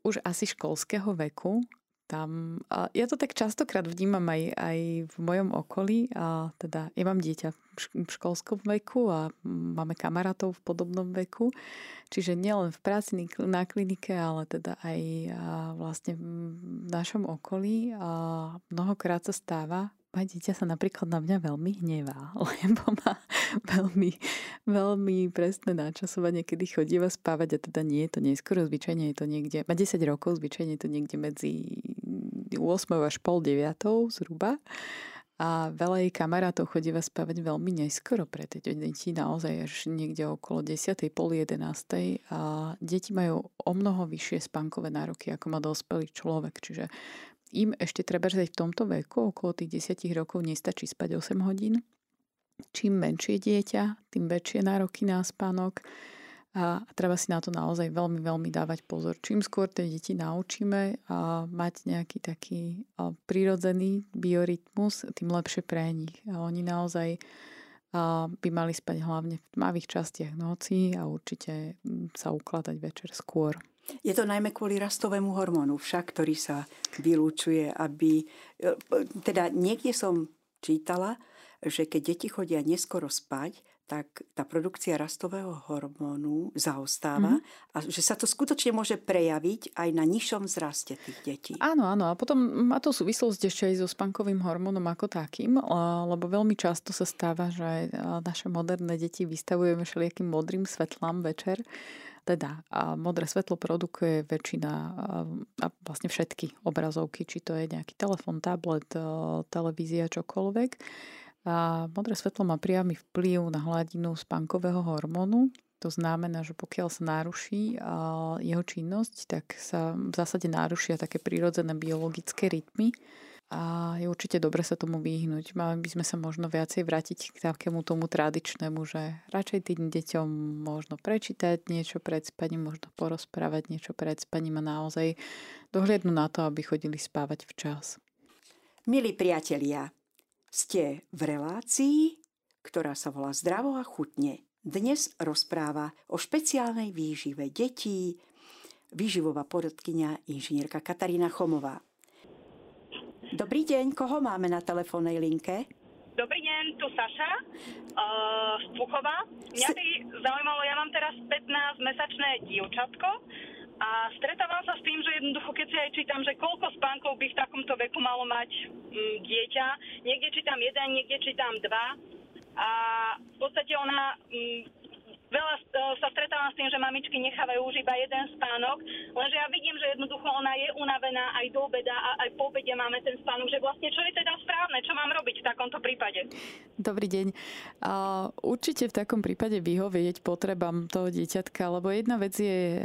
už asi školského veku, tam, ja to tak častokrát vnímam aj, aj v mojom okolí, a teda ja mám dieťa v školskom veku a máme kamarátov v podobnom veku, čiže nielen v práci na klinike, ale teda aj vlastne v našom okolí a mnohokrát sa stáva, moje dieťa sa napríklad na mňa veľmi hnevá, lebo má veľmi, veľmi presné načasovanie, kedy chodíva spávať a teda nie je to neskoro, zvyčajne je to niekde, má 10 rokov, zvyčajne je to niekde medzi 8 až pol 9 zhruba. A veľa jej kamarátov chodíva spávať veľmi neskoro pre tie deti, naozaj až niekde okolo 10. pol 11. A deti majú o mnoho vyššie spánkové nároky, ako má dospelý človek. Čiže im ešte treba v tomto veku, okolo tých 10 rokov, nestačí spať 8 hodín. Čím menšie dieťa, tým väčšie nároky na spánok a treba si na to naozaj veľmi, veľmi dávať pozor. Čím skôr tie deti naučíme a mať nejaký taký prirodzený biorytmus, tým lepšie pre nich. A oni naozaj by mali spať hlavne v tmavých častiach noci a určite sa ukladať večer skôr. Je to najmä kvôli rastovému hormónu však, ktorý sa vylúčuje, aby... E, teda niekde som čítala, že keď deti chodia neskoro spať, tak tá produkcia rastového hormónu zaostáva mm. a že sa to skutočne môže prejaviť aj na nižšom zraste tých detí. Áno, áno. A potom má to súvislosť ešte aj so spankovým hormónom ako takým, lebo veľmi často sa stáva, že naše moderné deti vystavujeme všelijakým modrým svetlám večer teda modré svetlo produkuje väčšina a vlastne všetky obrazovky, či to je nejaký telefon, tablet, televízia, čokoľvek. A modré svetlo má priamy vplyv na hladinu spánkového hormónu. To znamená, že pokiaľ sa naruší jeho činnosť, tak sa v zásade narušia také prírodzené biologické rytmy a je určite dobre sa tomu vyhnúť. Mali by sme sa možno viacej vrátiť k takému tomu tradičnému, že radšej tým deťom možno prečítať niečo pred spaním, možno porozprávať niečo pred spaním a naozaj dohliadnúť na to, aby chodili spávať včas. Milí priatelia, ste v relácii, ktorá sa volá Zdravo a chutne. Dnes rozpráva o špeciálnej výžive detí výživová porodkynia inžinierka Katarína Chomová. Dobrý deň, koho máme na telefónnej linke? Dobrý deň, tu Saša uh, z Puchova. Mňa by zaujímalo, ja mám teraz 15-mesačné dievčatko a stretávam sa s tým, že jednoducho, keď si aj čítam, že koľko spánkov by v takomto veku malo mať mm, dieťa, niekde čítam jeden, niekde čítam dva a v podstate ona mm, veľa uh, sa stretávam s tým, že mamičky nechávajú už iba jeden spánok, lenže ja vidím, že jednoducho ona je unavená aj do obeda a aj po obede máme ten spánok, že vlastne čo je teda správne, čo mám robiť v takomto prípade? Dobrý deň. Uh, určite v takom prípade vyhovieť potrebám toho dieťatka, lebo jedna vec je,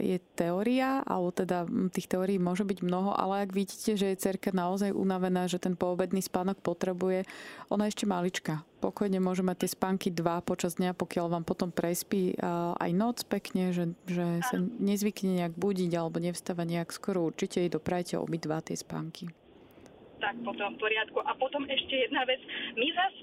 je teória, alebo teda tých teórií môže byť mnoho, ale ak vidíte, že je cerka naozaj unavená, že ten poobedný spánok potrebuje, ona ešte malička pokojne môže mať tie spánky dva počas dňa, pokiaľ vám potom prespí aj noc pekne, že, že sa nezvykne nejak budiť alebo nevstáva nejak skoro. Určite jej doprajte obidva tie spánky. Tak potom v poriadku. A potom ešte jedna vec. My zas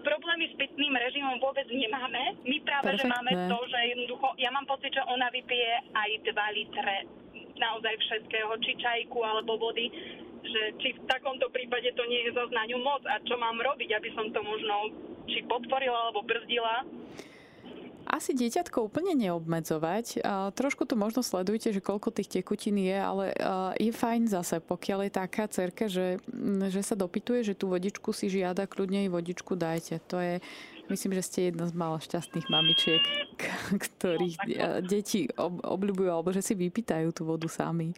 problémy s pitným režimom vôbec nemáme. My práve, Perfektné. že máme to, že jednoducho, ja mám pocit, že ona vypije aj 2 litre naozaj všetkého, či čajku alebo vody že či v takomto prípade to nie je zase na ňu moc a čo mám robiť, aby som to možno či podporila alebo brzdila. Asi dieťatko úplne neobmedzovať. Trošku to možno sledujte, že koľko tých tekutín je, ale je fajn zase, pokiaľ je taká cerka, že, že sa dopytuje, že tú vodičku si žiada, kľudne jej vodičku dajte. To je, myslím, že ste jedna z mála šťastných mamičiek, ktorých no, deti obľúbujú, alebo že si vypýtajú tú vodu sami.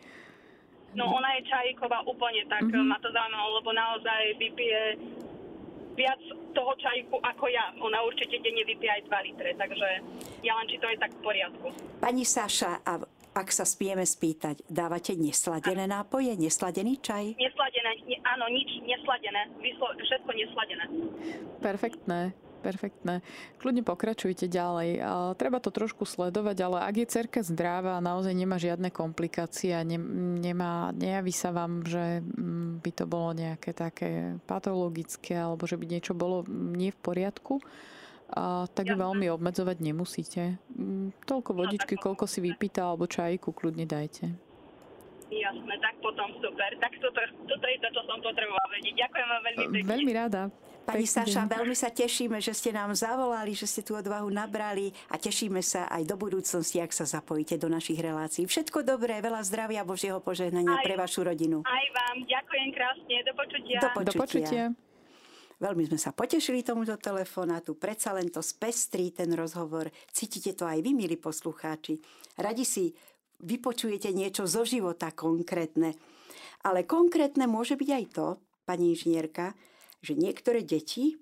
No ona je čajíková úplne, tak mm-hmm. ma to zaujímalo, lebo naozaj vypije viac toho čajku ako ja. Ona určite denne vypije aj 2 litre, takže ja len či to je tak v poriadku. Pani Saša, a ak sa spieme spýtať, dávate nesladené nápoje, nesladený čaj? Nesladené, ne, áno, nič nesladené, Vyslo, všetko nesladené. Perfektné. Perfektné. Kľudne pokračujte ďalej. Treba to trošku sledovať, ale ak je cerka zdravá a naozaj nemá žiadne komplikácie a ne, nemá, nejaví sa vám, že mm, by to bolo nejaké také patologické alebo že by niečo bolo nie v poriadku, a tak ju veľmi obmedzovať nemusíte. Mm, toľko vodičky, koľko si vypýta alebo čajku, kľudne dajte. Jasné, tak potom super. Tak toto, toto je to, čo som potrebovala vedieť. Ďakujem vám veľmi pekne. Veľmi rada. Pani Saša, veľmi sa tešíme, že ste nám zavolali, že ste tú odvahu nabrali a tešíme sa aj do budúcnosti, ak sa zapojíte do našich relácií. Všetko dobré, veľa zdravia, Božieho požehnania aj, pre vašu rodinu. Aj vám, ďakujem krásne, do počutia. Do počutia. Do počutia. Veľmi sme sa potešili tomuto telefonátu, predsa len to spestrí ten rozhovor. Cítite to aj vy, milí poslucháči. Radi si vypočujete niečo zo života konkrétne. Ale konkrétne môže byť aj to, pani inžinierka, že niektoré deti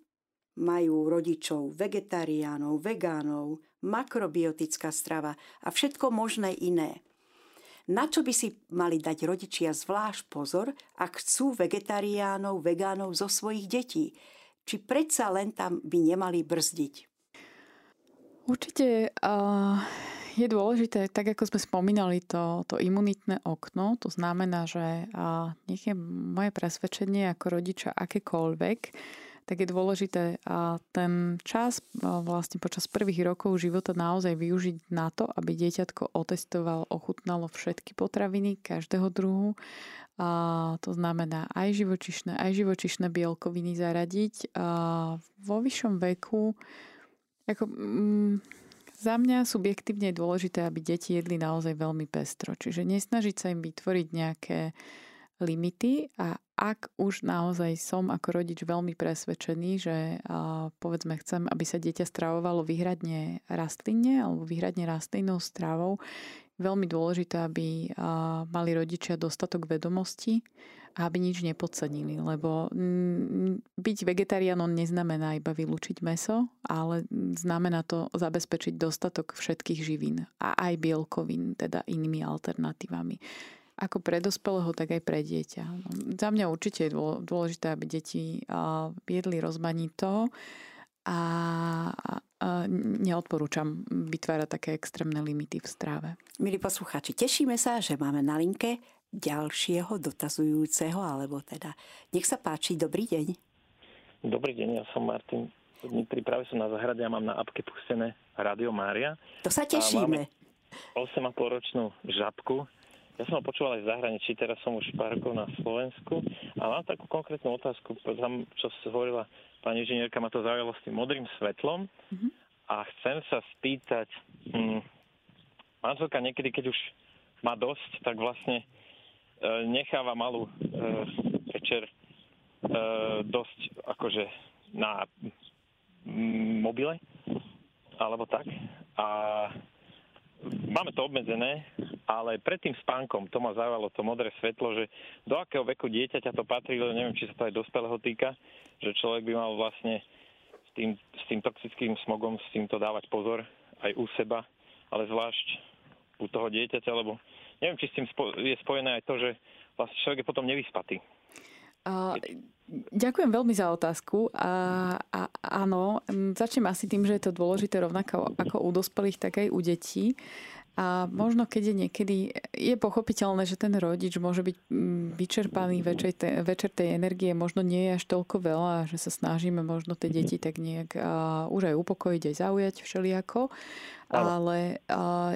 majú rodičov vegetariánov, vegánov, makrobiotická strava a všetko možné iné. Na čo by si mali dať rodičia zvlášť pozor, ak chcú vegetariánov, vegánov zo svojich detí? Či predsa len tam by nemali brzdiť? Určite uh, je dôležité, tak ako sme spomínali, to, to imunitné okno, to znamená, že nech je moje presvedčenie ako rodiča akékoľvek, tak je dôležité a ten čas vlastne počas prvých rokov života naozaj využiť na to, aby dieťatko otestoval, ochutnalo všetky potraviny každého druhu. A to znamená aj živočišné, aj živočišné bielkoviny zaradiť. A vo vyššom veku ako, mm, za mňa subjektívne je dôležité, aby deti jedli naozaj veľmi pestro. Čiže nesnažiť sa im vytvoriť nejaké limity a ak už naozaj som ako rodič veľmi presvedčený, že povedzme chcem, aby sa dieťa stravovalo vyhradne rastlinne alebo vyhradne rastlinnou stravou, veľmi dôležité, aby mali rodičia dostatok vedomostí a aby nič nepodcenili, lebo byť vegetariánom neznamená iba vylúčiť meso, ale znamená to zabezpečiť dostatok všetkých živín a aj bielkovín, teda inými alternatívami. Ako pre dospelého, tak aj pre dieťa. Za mňa určite je dôležité, aby deti jedli rozmanito a neodporúčam vytvárať také extrémne limity v strave. Milí poslucháči, tešíme sa, že máme na linke ďalšieho dotazujúceho, alebo teda. Nech sa páči, dobrý deň. Dobrý deň, ja som Martin. Pripravil som na zahrade a mám na apke pustené Radio Mária. To sa tešíme. 8,5 ročnú žabku. Ja som ho počúval aj v zahraničí, teraz som už pár rokov na Slovensku a mám takú konkrétnu otázku, tam, čo hovorila pani inžinierka, ma to zaujalo s tým modrým svetlom mm-hmm. a chcem sa spýtať, hm, manželka niekedy, keď už má dosť, tak vlastne necháva malú e, večer e, dosť akože na mobile alebo tak. A máme to obmedzené, ale pred tým spánkom to ma zaujalo to modré svetlo, že do akého veku dieťaťa to patrí, neviem, či sa to aj dospelého týka, že človek by mal vlastne s tým, s tým toxickým smogom, s týmto dávať pozor aj u seba, ale zvlášť u toho dieťaťa, lebo neviem, či s tým je spojené aj to, že vlastne človek je potom nevyspatý. Uh, ďakujem veľmi za otázku. A, a áno, začnem asi tým, že je to dôležité rovnako ako u dospelých, tak aj u detí. A možno keď je niekedy, je pochopiteľné, že ten rodič môže byť vyčerpaný večer, te, večer tej energie, možno nie je až toľko veľa, že sa snažíme možno tie deti tak nejak uh, už aj upokojiť, aj zaujať všelijako ale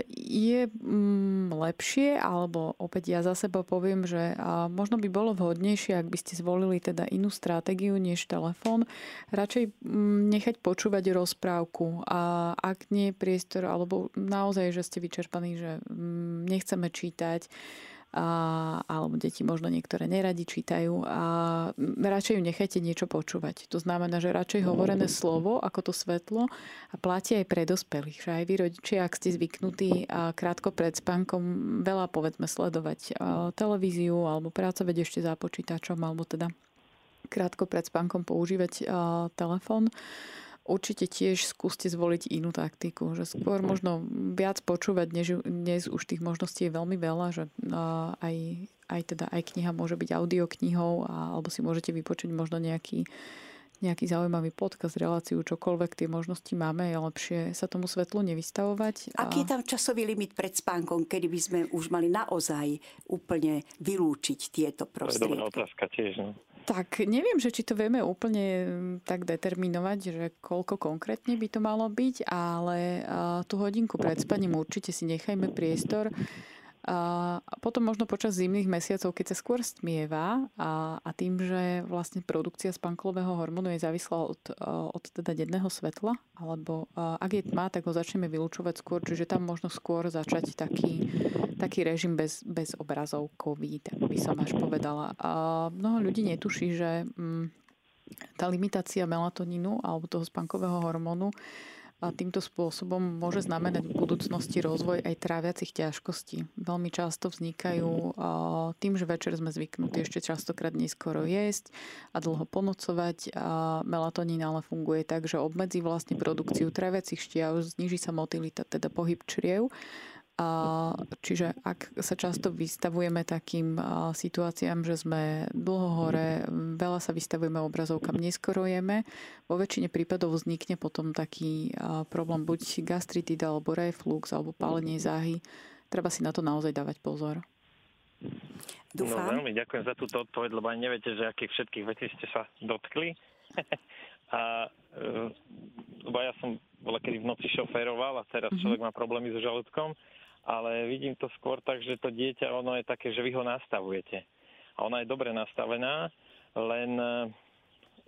je mm, lepšie, alebo opäť ja za seba poviem, že možno by bolo vhodnejšie, ak by ste zvolili teda inú stratégiu než telefón, radšej mm, nechať počúvať rozprávku a ak nie priestor, alebo naozaj, že ste vyčerpaní, že mm, nechceme čítať, a, alebo deti možno niektoré neradi čítajú a radšej ju nechajte niečo počúvať. To znamená, že radšej hovorené slovo ako to svetlo a platí aj pre dospelých. Že aj vy rodičia, ak ste zvyknutí a krátko pred spánkom veľa povedzme sledovať televíziu alebo pracovať ešte za počítačom alebo teda krátko pred spánkom používať telefón, určite tiež skúste zvoliť inú taktiku, že skôr možno viac počúvať, než dnes už tých možností je veľmi veľa, že aj, aj teda aj kniha môže byť audioknihou, alebo si môžete vypočuť možno nejaký nejaký zaujímavý podcast, reláciu, čokoľvek tie možnosti máme, je lepšie sa tomu svetlu nevystavovať. Aký je tam časový limit pred spánkom, kedy by sme už mali naozaj úplne vylúčiť tieto prostriedky? To je dobrá otázka tiež. No. Tak neviem, že či to vieme úplne mm, tak determinovať, že koľko konkrétne by to malo byť, ale tú hodinku pred spaním určite si nechajme priestor. A potom možno počas zimných mesiacov, keď sa skôr stmieva a, a tým, že vlastne produkcia spanklového hormónu je závislá od, od teda denného svetla, alebo ak je tma, tak ho začneme vylúčovať skôr, čiže tam možno skôr začať taký, taký režim bez, bez obrazovkový, tak by som až povedala. A mnoho ľudí netuší, že mm, tá limitácia melatonínu alebo toho spankového hormónu týmto spôsobom môže znamenať v budúcnosti rozvoj aj tráviacich ťažkostí. Veľmi často vznikajú tým, že večer sme zvyknutí ešte častokrát neskoro jesť a dlho ponocovať. A melatonín ale funguje tak, že obmedzí vlastne produkciu tráviacich šťav, zniží sa motilita, teda pohyb čriev Čiže ak sa často vystavujeme takým situáciám, že sme dlho hore, veľa sa vystavujeme obrazovkám, neskorojeme, vo väčšine prípadov vznikne potom taký problém buď gastritida, alebo reflux, alebo pálenie záhy. Treba si na to naozaj dávať pozor. Dúfam. No veľmi ďakujem za túto odpoveď, lebo aj neviete, že akých všetkých vecí ste sa dotkli. a e, lebo ja som bola kedy v noci šoféroval a teraz mm-hmm. človek má problémy so žalúdkom ale vidím to skôr tak, že to dieťa, ono je také, že vy ho nastavujete. A ona je dobre nastavená, len uh,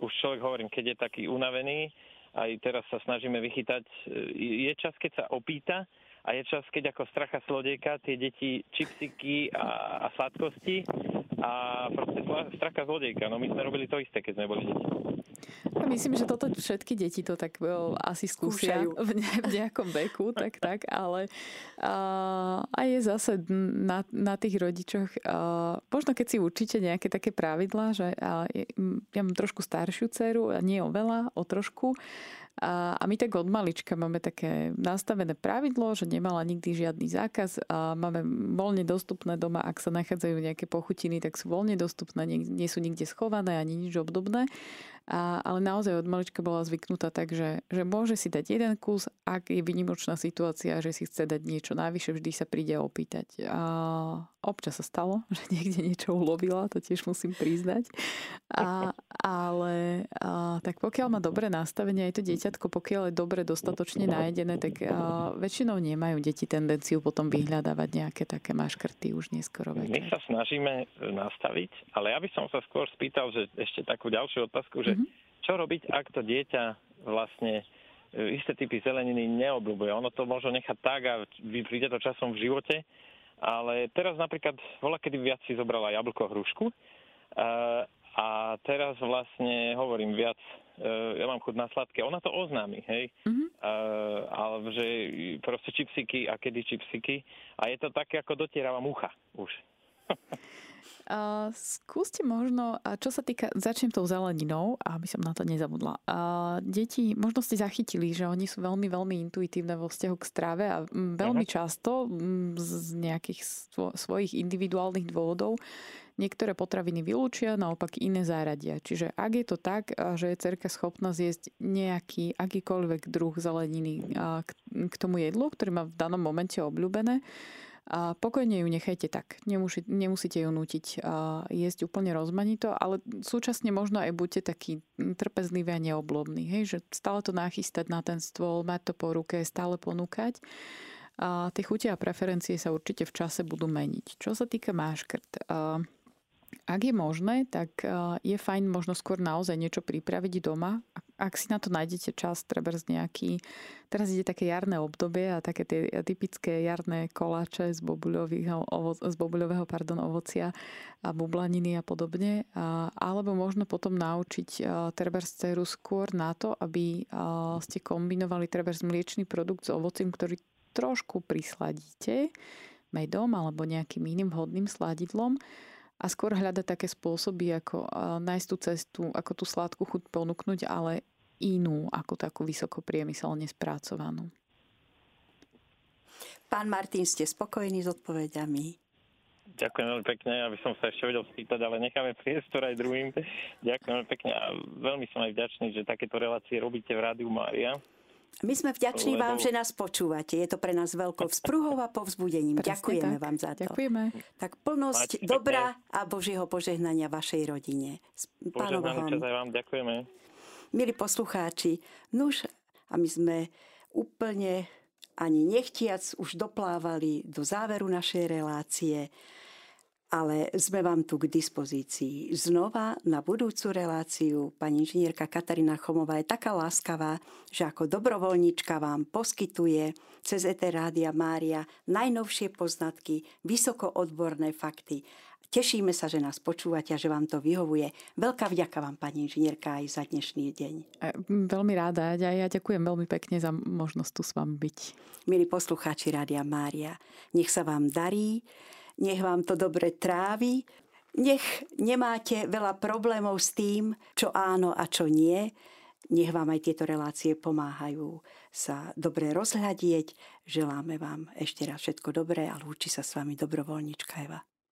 už človek hovorím, keď je taký unavený, aj teraz sa snažíme vychytať, e, je čas, keď sa opýta a je čas, keď ako stracha slodejka tie deti čipsiky a, a sladkosti a proste stracha zlodejka. No my sme robili to isté, keď sme boli deti. Myslím, že toto všetky deti to tak well, asi skúsia v, ne, v nejakom veku, tak tak, ale uh, a je zase na, na tých rodičoch, uh, možno keď si určite nejaké také pravidlá, že uh, ja mám trošku staršiu dceru, a nie o veľa, o trošku, a, a my tak od malička máme také nastavené pravidlo, že nemala nikdy žiadny zákaz a máme voľne dostupné doma, ak sa nachádzajú nejaké pochutiny, tak sú voľne dostupné, nie, nie sú nikde schované ani nič obdobné. A, ale naozaj od malička bola zvyknutá tak, že, že môže si dať jeden kus, ak je vynimočná situácia, že si chce dať niečo navyše, vždy sa príde opýtať. A občas sa stalo, že niekde niečo ulovila, to tiež musím priznať. A, ale a, tak pokiaľ má dobré nastavenie aj to dieťatko, pokiaľ je dobre dostatočne najedené, tak a, väčšinou nemajú deti tendenciu potom vyhľadávať nejaké také maškrty už neskoro večer. My sa snažíme nastaviť, ale ja by som sa skôr spýtal, že ešte takú ďalšiu otázku, že Mm-hmm. Čo robiť, ak to dieťa vlastne e, isté typy zeleniny neobľúbuje. Ono to možno nechať tak a príde to časom v živote, ale teraz napríklad voľa kedy viac si zobrala jablko hrušku a, A teraz vlastne hovorím viac, uh, ja mám chuť na sladké, ona to oznámi, hej, mm-hmm. uh, ale že proste čipsiky a kedy čipsiky a je to také, ako dotierava mucha už. Uh, skúste možno, čo sa týka, začnem tou zeleninou, aby som na to nezabudla. Uh, deti, možno ste zachytili, že oni sú veľmi, veľmi intuitívne vo vzťahu k strave a veľmi často z nejakých svo, svojich individuálnych dôvodov niektoré potraviny vylúčia, naopak iné zaradia. Čiže ak je to tak, že je cerka schopná zjesť nejaký, akýkoľvek druh zeleniny k tomu jedlu, ktoré má v danom momente obľúbené, a pokojne ju nechajte tak. Nemusí, nemusíte ju nútiť jesť úplne rozmanito, ale súčasne možno aj buďte taký trpezlivý a neoblobný. Hej? Že stále to nachystať na ten stôl, mať to po ruke, stále ponúkať. A tie chute a preferencie sa určite v čase budú meniť. Čo sa týka máškrt, ak je možné, tak je fajn možno skôr naozaj niečo pripraviť doma. Ak si na to nájdete čas, treba z nejaký... Teraz ide také jarné obdobie a také tie typické jarné koláče z, ovo, z bobuľového pardon, ovocia a bublaniny a podobne. Alebo možno potom naučiť treba z skôr na to, aby ste kombinovali treba mliečný produkt s ovocím, ktorý trošku prisladíte medom alebo nejakým iným vhodným sladidlom a skôr hľadať také spôsoby, ako nájsť tú cestu, ako tú sladkú chuť ponúknuť, ale inú, ako takú vysoko priemyselne spracovanú. Pán Martin, ste spokojní s odpovediami? Ďakujem veľmi pekne, aby som sa ešte vedel spýtať, ale necháme priestor aj druhým. Ďakujem veľmi pekne a veľmi som aj vďačný, že takéto relácie robíte v Rádiu Mária. My sme vďační Lebo... vám, že nás počúvate. Je to pre nás veľkou vzpruhou a povzbudením. Presne Ďakujeme tak. vám za to. Ďakujeme. Tak plnosť Máte dobra pekne. a Božieho požehnania vašej rodine. Vám. Ďakujeme. Milí poslucháči, nuž a my sme úplne ani nechtiac už doplávali do záveru našej relácie ale sme vám tu k dispozícii. Znova na budúcu reláciu pani inžinierka Katarína Chomová je taká láskavá, že ako dobrovoľníčka vám poskytuje cez ET Rádia Mária najnovšie poznatky, vysoko odborné fakty. Tešíme sa, že nás počúvate a že vám to vyhovuje. Veľká vďaka vám, pani inžinierka, aj za dnešný deň. Veľmi ráda a ja ďakujem veľmi pekne za možnosť tu s vami byť. Milí poslucháči Rádia Mária, nech sa vám darí, nech vám to dobre trávi, nech nemáte veľa problémov s tým, čo áno a čo nie. Nech vám aj tieto relácie pomáhajú sa dobre rozhľadieť. Želáme vám ešte raz všetko dobré a lúči sa s vami dobrovoľnička Eva.